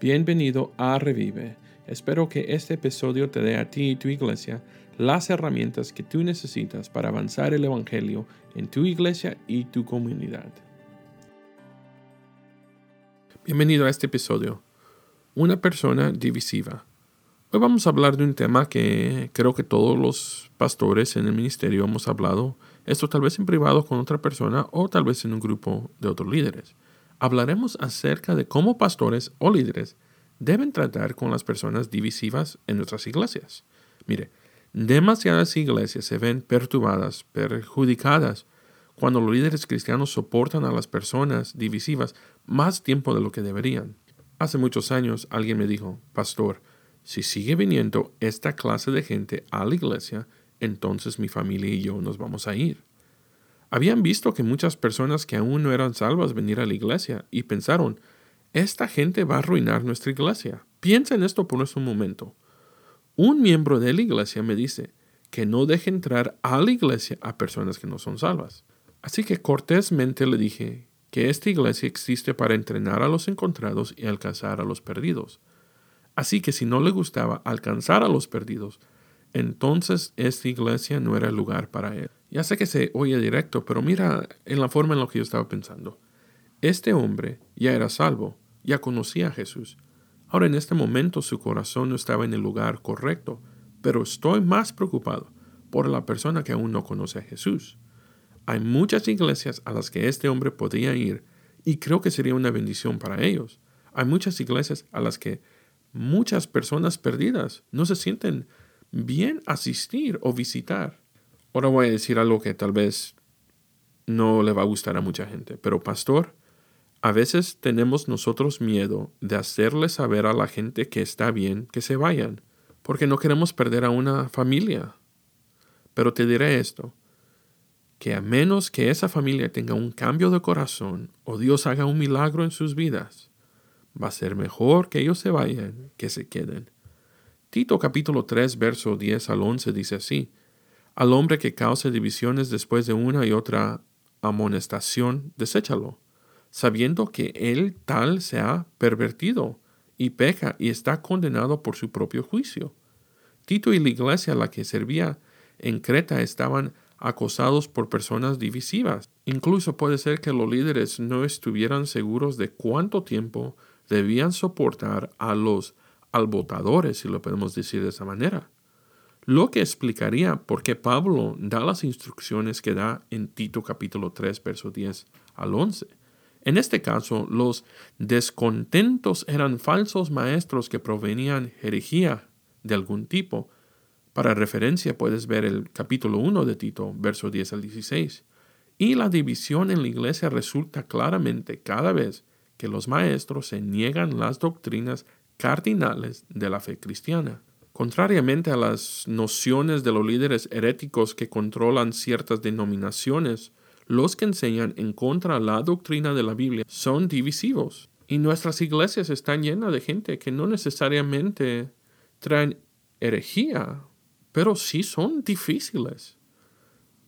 Bienvenido a Revive. Espero que este episodio te dé a ti y tu iglesia las herramientas que tú necesitas para avanzar el Evangelio en tu iglesia y tu comunidad. Bienvenido a este episodio. Una persona divisiva. Hoy vamos a hablar de un tema que creo que todos los pastores en el ministerio hemos hablado, esto tal vez en privado con otra persona o tal vez en un grupo de otros líderes hablaremos acerca de cómo pastores o líderes deben tratar con las personas divisivas en nuestras iglesias. Mire, demasiadas iglesias se ven perturbadas, perjudicadas, cuando los líderes cristianos soportan a las personas divisivas más tiempo de lo que deberían. Hace muchos años alguien me dijo, Pastor, si sigue viniendo esta clase de gente a la iglesia, entonces mi familia y yo nos vamos a ir. Habían visto que muchas personas que aún no eran salvas venir a la iglesia y pensaron, esta gente va a arruinar nuestra iglesia. Piensa en esto por un momento. Un miembro de la iglesia me dice que no deje entrar a la iglesia a personas que no son salvas. Así que cortésmente le dije que esta iglesia existe para entrenar a los encontrados y alcanzar a los perdidos. Así que si no le gustaba alcanzar a los perdidos, entonces esta iglesia no era el lugar para él. Ya sé que se oye directo, pero mira en la forma en la que yo estaba pensando. Este hombre ya era salvo, ya conocía a Jesús. Ahora en este momento su corazón no estaba en el lugar correcto, pero estoy más preocupado por la persona que aún no conoce a Jesús. Hay muchas iglesias a las que este hombre podría ir y creo que sería una bendición para ellos. Hay muchas iglesias a las que muchas personas perdidas no se sienten bien asistir o visitar. Ahora voy a decir algo que tal vez no le va a gustar a mucha gente, pero pastor, a veces tenemos nosotros miedo de hacerle saber a la gente que está bien que se vayan, porque no queremos perder a una familia. Pero te diré esto, que a menos que esa familia tenga un cambio de corazón o Dios haga un milagro en sus vidas, va a ser mejor que ellos se vayan que se queden. Tito capítulo 3 verso 10 al 11 dice así, al hombre que cause divisiones después de una y otra amonestación, deséchalo, sabiendo que él tal se ha pervertido y peca y está condenado por su propio juicio. Tito y la iglesia a la que servía en Creta estaban acosados por personas divisivas. Incluso puede ser que los líderes no estuvieran seguros de cuánto tiempo debían soportar a los albotadores, si lo podemos decir de esa manera lo que explicaría por qué Pablo da las instrucciones que da en Tito capítulo 3, verso 10 al 11. En este caso, los descontentos eran falsos maestros que provenían herejía de algún tipo. Para referencia puedes ver el capítulo 1 de Tito, verso 10 al 16. Y la división en la iglesia resulta claramente cada vez que los maestros se niegan las doctrinas cardinales de la fe cristiana. Contrariamente a las nociones de los líderes heréticos que controlan ciertas denominaciones, los que enseñan en contra la doctrina de la Biblia son divisivos. Y nuestras iglesias están llenas de gente que no necesariamente traen herejía, pero sí son difíciles.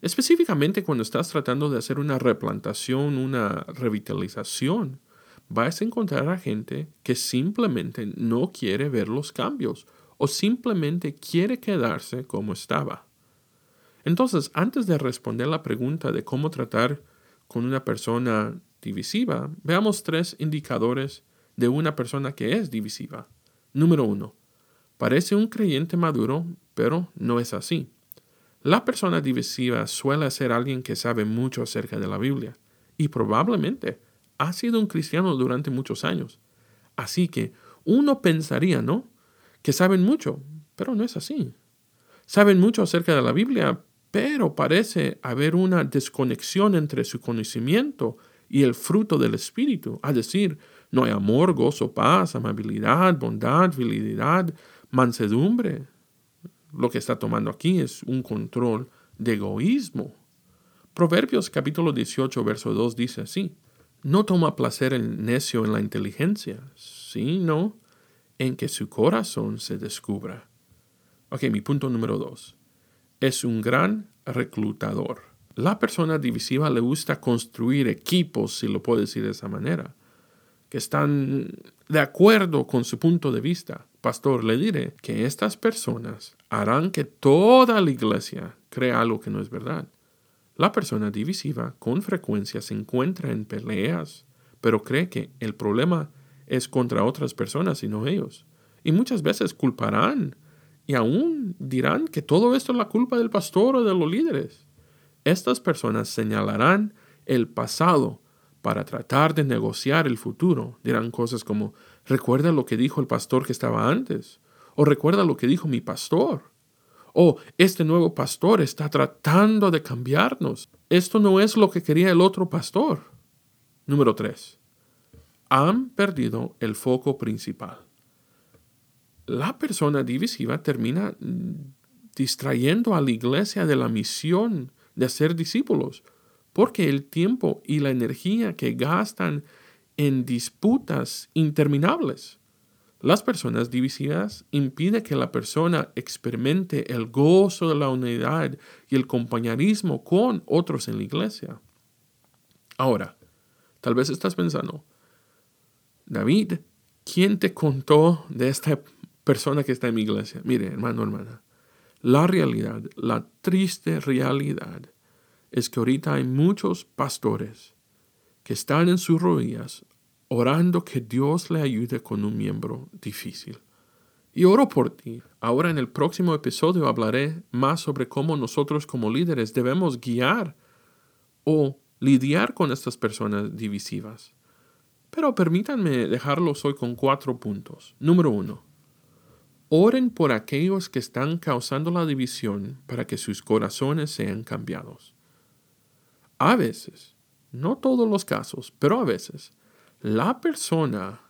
Específicamente cuando estás tratando de hacer una replantación, una revitalización, vas a encontrar a gente que simplemente no quiere ver los cambios o simplemente quiere quedarse como estaba. Entonces, antes de responder la pregunta de cómo tratar con una persona divisiva, veamos tres indicadores de una persona que es divisiva. Número uno, parece un creyente maduro, pero no es así. La persona divisiva suele ser alguien que sabe mucho acerca de la Biblia y probablemente ha sido un cristiano durante muchos años. Así que uno pensaría, ¿no? Que saben mucho, pero no es así. Saben mucho acerca de la Biblia, pero parece haber una desconexión entre su conocimiento y el fruto del Espíritu, es decir, no hay amor, gozo, paz, amabilidad, bondad, fidelidad, mansedumbre. Lo que está tomando aquí es un control de egoísmo. Proverbios capítulo 18, verso 2 dice así, no toma placer el necio en la inteligencia, sí, no, en que su corazón se descubra. Ok, mi punto número dos. Es un gran reclutador. La persona divisiva le gusta construir equipos, si lo puedo decir de esa manera. que están de acuerdo con su punto de vista. Pastor, le diré que estas personas harán que toda la iglesia crea algo que no es verdad. La persona divisiva con frecuencia se encuentra en peleas, pero cree que el problema es contra otras personas y no ellos. Y muchas veces culparán y aún dirán que todo esto es la culpa del pastor o de los líderes. Estas personas señalarán el pasado para tratar de negociar el futuro. Dirán cosas como, recuerda lo que dijo el pastor que estaba antes, o recuerda lo que dijo mi pastor, o este nuevo pastor está tratando de cambiarnos. Esto no es lo que quería el otro pastor. Número 3. Han perdido el foco principal. La persona divisiva termina mm, distrayendo a la iglesia de la misión de ser discípulos porque el tiempo y la energía que gastan en disputas interminables. Las personas divisivas impiden que la persona experimente el gozo de la unidad y el compañerismo con otros en la iglesia. Ahora, tal vez estás pensando, David, ¿quién te contó de esta persona que está en mi iglesia? Mire, hermano, hermana, la realidad, la triste realidad es que ahorita hay muchos pastores que están en sus rodillas orando que Dios le ayude con un miembro difícil. Y oro por ti. Ahora en el próximo episodio hablaré más sobre cómo nosotros como líderes debemos guiar o lidiar con estas personas divisivas. Pero permítanme dejarlos hoy con cuatro puntos. Número uno. Oren por aquellos que están causando la división para que sus corazones sean cambiados. A veces, no todos los casos, pero a veces, la persona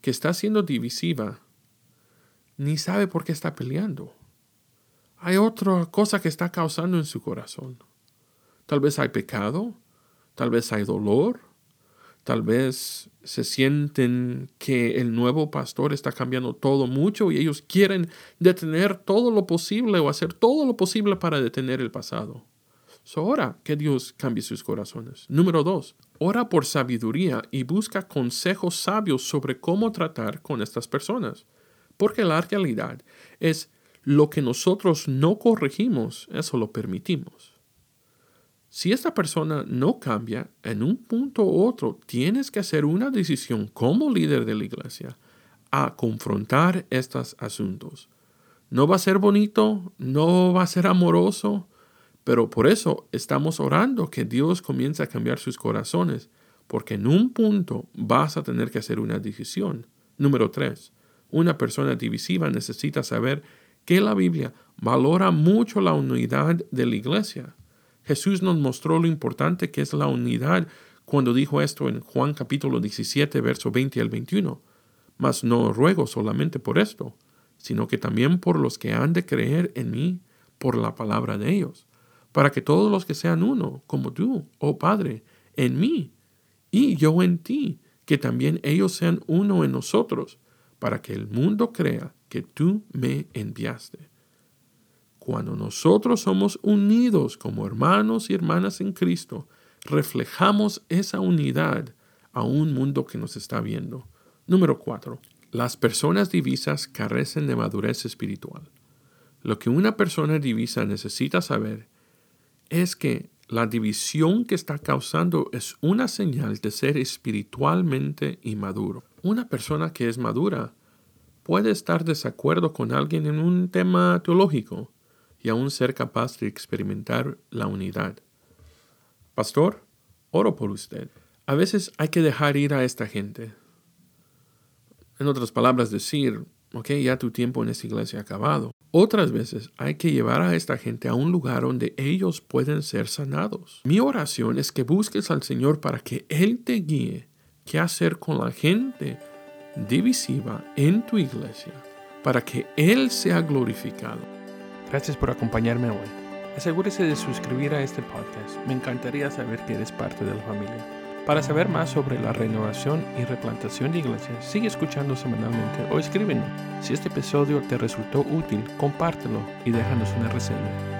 que está siendo divisiva ni sabe por qué está peleando. Hay otra cosa que está causando en su corazón. Tal vez hay pecado, tal vez hay dolor, tal vez se sienten que el nuevo pastor está cambiando todo mucho y ellos quieren detener todo lo posible o hacer todo lo posible para detener el pasado. So, ora que Dios cambie sus corazones. Número dos, ora por sabiduría y busca consejos sabios sobre cómo tratar con estas personas. Porque la realidad es lo que nosotros no corregimos, eso lo permitimos. Si esta persona no cambia, en un punto u otro tienes que hacer una decisión como líder de la iglesia a confrontar estos asuntos. No va a ser bonito, no va a ser amoroso, pero por eso estamos orando que Dios comience a cambiar sus corazones, porque en un punto vas a tener que hacer una decisión. Número tres, una persona divisiva necesita saber que la Biblia valora mucho la unidad de la iglesia. Jesús nos mostró lo importante que es la unidad cuando dijo esto en Juan capítulo 17, verso 20 al 21. Mas no ruego solamente por esto, sino que también por los que han de creer en mí por la palabra de ellos para que todos los que sean uno, como tú, oh Padre, en mí y yo en ti, que también ellos sean uno en nosotros, para que el mundo crea que tú me enviaste. Cuando nosotros somos unidos como hermanos y hermanas en Cristo, reflejamos esa unidad a un mundo que nos está viendo. Número cuatro. Las personas divisas carecen de madurez espiritual. Lo que una persona divisa necesita saber es que la división que está causando es una señal de ser espiritualmente inmaduro. Una persona que es madura puede estar desacuerdo con alguien en un tema teológico y aún ser capaz de experimentar la unidad. Pastor, oro por usted. A veces hay que dejar ir a esta gente. En otras palabras, decir, ok, ya tu tiempo en esta iglesia ha acabado. Otras veces hay que llevar a esta gente a un lugar donde ellos pueden ser sanados. Mi oración es que busques al Señor para que Él te guíe qué hacer con la gente divisiva en tu iglesia, para que Él sea glorificado. Gracias por acompañarme hoy. Asegúrese de suscribir a este podcast. Me encantaría saber que eres parte de la familia. Para saber más sobre la renovación y replantación de iglesias, sigue escuchando semanalmente o escríbenos. Si este episodio te resultó útil, compártelo y déjanos una reseña.